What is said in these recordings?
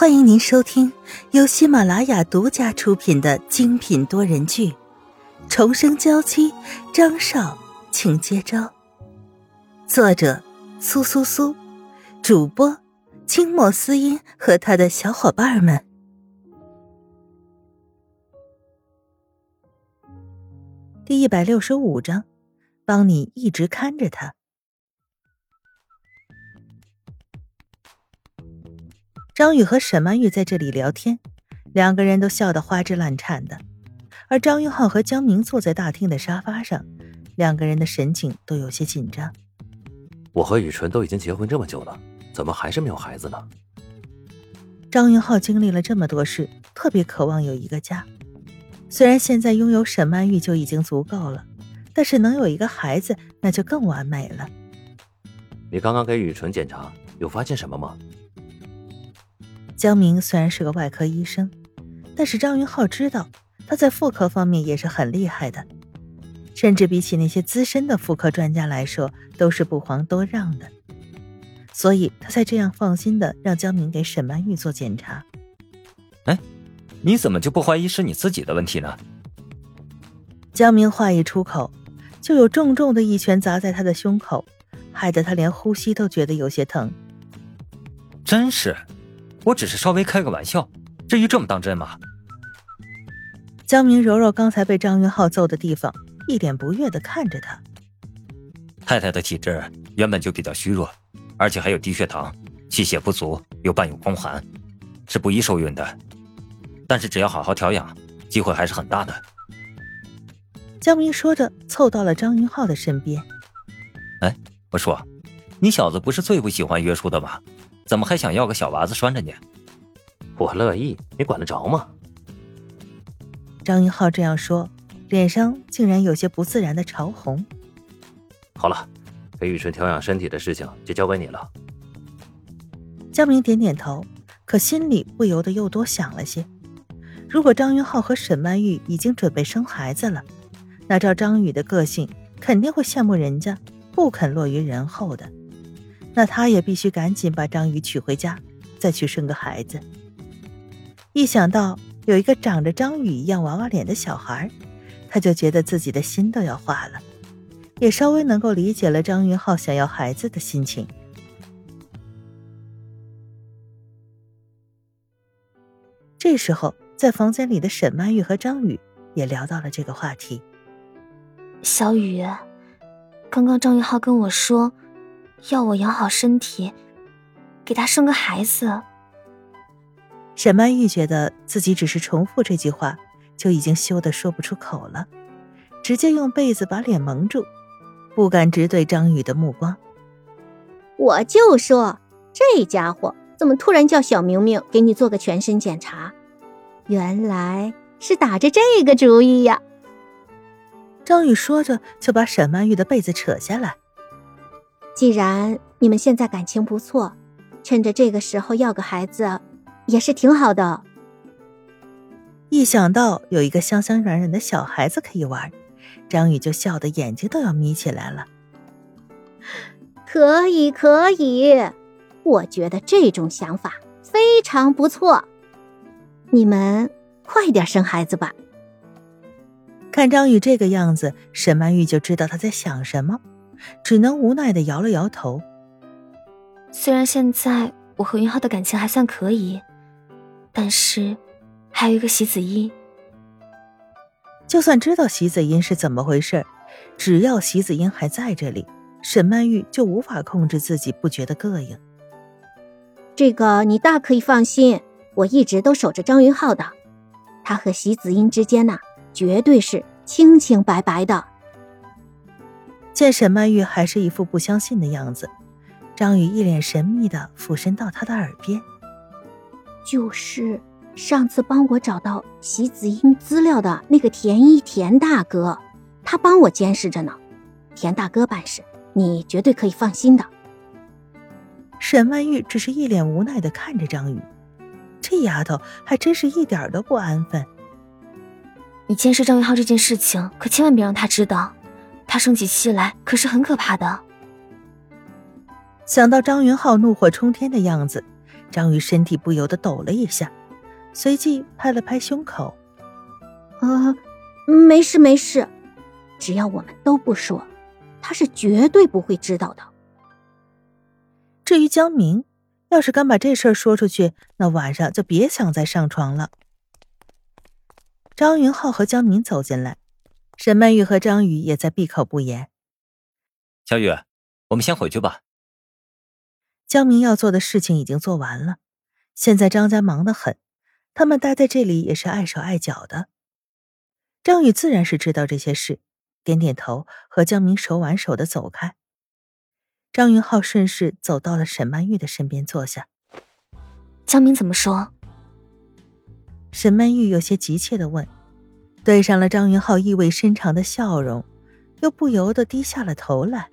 欢迎您收听由喜马拉雅独家出品的精品多人剧《重生娇妻》，张少，请接招。作者：苏苏苏，主播：清墨思音和他的小伙伴们。第一百六十五章，帮你一直看着他。张宇和沈曼玉在这里聊天，两个人都笑得花枝乱颤的。而张云浩和江明坐在大厅的沙发上，两个人的神情都有些紧张。我和雨纯都已经结婚这么久了，怎么还是没有孩子呢？张云浩经历了这么多事，特别渴望有一个家。虽然现在拥有沈曼玉就已经足够了，但是能有一个孩子，那就更完美了。你刚刚给雨纯检查，有发现什么吗？江明虽然是个外科医生，但是张云浩知道他在妇科方面也是很厉害的，甚至比起那些资深的妇科专家来说，都是不遑多让的。所以他才这样放心的让江明给沈曼玉做检查。哎，你怎么就不怀疑是你自己的问题呢？江明话一出口，就有重重的一拳砸在他的胸口，害得他连呼吸都觉得有些疼。真是。我只是稍微开个玩笑，至于这么当真吗？江明揉揉刚才被张云浩揍的地方，一脸不悦的看着他。太太的体质原本就比较虚弱，而且还有低血糖，气血不足又伴有宫寒，是不宜受孕的。但是只要好好调养，机会还是很大的。江明说着，凑到了张云浩的身边。哎，我说，你小子不是最不喜欢约束的吗？怎么还想要个小娃子拴着你？我乐意，你管得着吗？张云浩这样说，脸上竟然有些不自然的潮红。好了，给雨纯调养身体的事情就交给你了。江明点点头，可心里不由得又多想了些。如果张云浩和沈曼玉已经准备生孩子了，那照张宇的个性，肯定会羡慕人家，不肯落于人后的。那他也必须赶紧把张宇娶回家，再去生个孩子。一想到有一个长着张宇一样娃娃脸的小孩，他就觉得自己的心都要化了，也稍微能够理解了张云浩想要孩子的心情。这时候，在房间里的沈曼玉和张宇也聊到了这个话题。小雨，刚刚张云浩跟我说。要我养好身体，给他生个孩子。沈曼玉觉得自己只是重复这句话，就已经羞得说不出口了，直接用被子把脸蒙住，不敢直对张宇的目光。我就说这家伙怎么突然叫小明明给你做个全身检查，原来是打着这个主意呀。张宇说着，就把沈曼玉的被子扯下来。既然你们现在感情不错，趁着这个时候要个孩子，也是挺好的。一想到有一个香香软软的小孩子可以玩，张宇就笑得眼睛都要眯起来了。可以，可以，我觉得这种想法非常不错。你们快点生孩子吧。看张宇这个样子，沈曼玉就知道他在想什么。只能无奈的摇了摇头。虽然现在我和云浩的感情还算可以，但是还有一个席子音。就算知道席子音是怎么回事，只要席子音还在这里，沈曼玉就无法控制自己不觉得膈应。这个你大可以放心，我一直都守着张云浩的，他和席子音之间呐，绝对是清清白白的。见沈曼玉还是一副不相信的样子，张宇一脸神秘的俯身到她的耳边：“就是上次帮我找到席子英资料的那个田一田大哥，他帮我监视着呢。田大哥办事，你绝对可以放心的。”沈曼玉只是一脸无奈的看着张宇，这丫头还真是一点都不安分。你监视张云浩这件事情，可千万别让他知道。他生起气来可是很可怕的。想到张云浩怒火冲天的样子，张宇身体不由得抖了一下，随即拍了拍胸口：“啊，没事没事，只要我们都不说，他是绝对不会知道的。至于江明，要是敢把这事儿说出去，那晚上就别想再上床了。”张云浩和江明走进来，沈曼玉和张宇也在闭口不言。小雨，我们先回去吧。江明要做的事情已经做完了，现在张家忙得很，他们待在这里也是碍手碍脚的。张宇自然是知道这些事，点点头，和江明手挽手的走开。张云浩顺势走到了沈曼玉的身边坐下。江明怎么说？沈曼玉有些急切的问，对上了张云浩意味深长的笑容，又不由得低下了头来。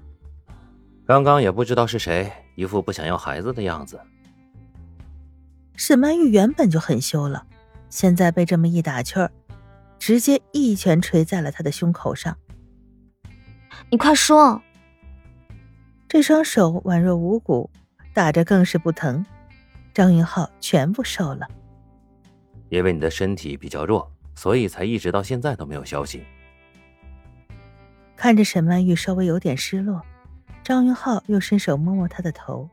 刚刚也不知道是谁，一副不想要孩子的样子。沈曼玉原本就很羞了，现在被这么一打趣儿，直接一拳捶在了他的胸口上。你快说！这双手宛若无骨，打着更是不疼。张云浩全部受了。因为你的身体比较弱，所以才一直到现在都没有消息。看着沈曼玉稍微有点失落。张云浩又伸手摸摸她的头，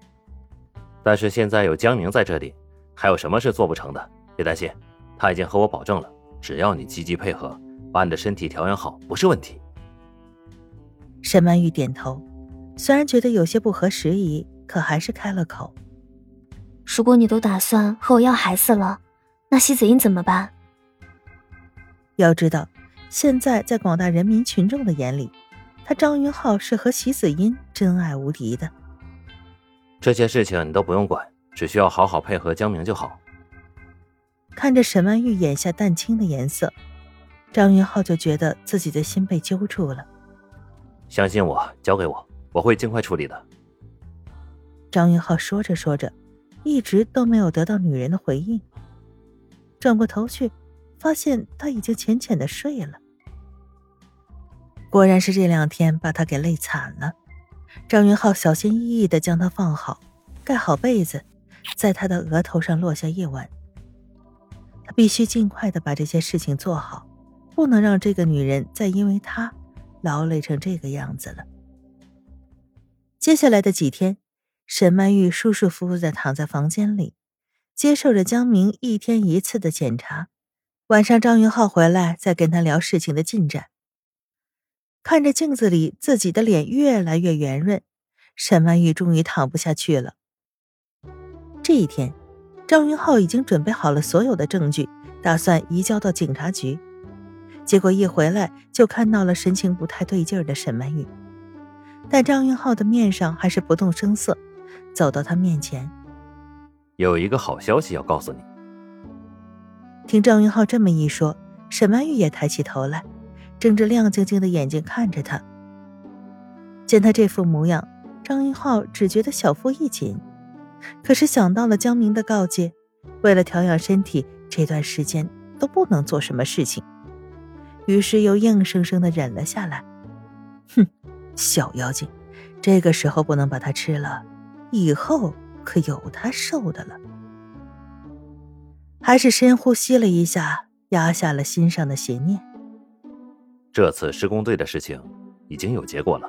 但是现在有江宁在这里，还有什么是做不成的？别担心，他已经和我保证了，只要你积极配合，把你的身体调养好，不是问题。沈曼玉点头，虽然觉得有些不合时宜，可还是开了口：“如果你都打算和我要孩子了，那西子英怎么办？”要知道，现在在广大人民群众的眼里。他张云浩是和席子音真爱无敌的，这些事情你都不用管，只需要好好配合江明就好。看着沈曼玉眼下淡青的颜色，张云浩就觉得自己的心被揪住了。相信我，交给我，我会尽快处理的。张云浩说着说着，一直都没有得到女人的回应，转过头去，发现他已经浅浅的睡了。果然是这两天把他给累惨了。张云浩小心翼翼的将他放好，盖好被子，在他的额头上落下一吻。他必须尽快的把这些事情做好，不能让这个女人再因为他劳累成这个样子了。接下来的几天，沈曼玉舒舒服服的躺在房间里，接受着江明一天一次的检查。晚上张云浩回来，再跟他聊事情的进展。看着镜子里自己的脸越来越圆润，沈曼玉终于躺不下去了。这一天，张云浩已经准备好了所有的证据，打算移交到警察局。结果一回来就看到了神情不太对劲的沈曼玉，但张云浩的面上还是不动声色，走到他面前：“有一个好消息要告诉你。”听张云浩这么一说，沈曼玉也抬起头来。睁着亮晶晶的眼睛看着他，见他这副模样，张云浩只觉得小腹一紧。可是想到了江明的告诫，为了调养身体，这段时间都不能做什么事情，于是又硬生生的忍了下来。哼，小妖精，这个时候不能把它吃了，以后可有他受的了。还是深呼吸了一下，压下了心上的邪念。这次施工队的事情已经有结果了。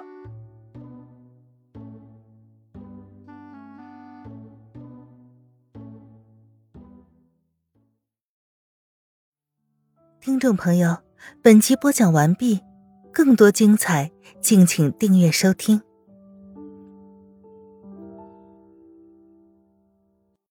听众朋友，本集播讲完毕，更多精彩，敬请订阅收听。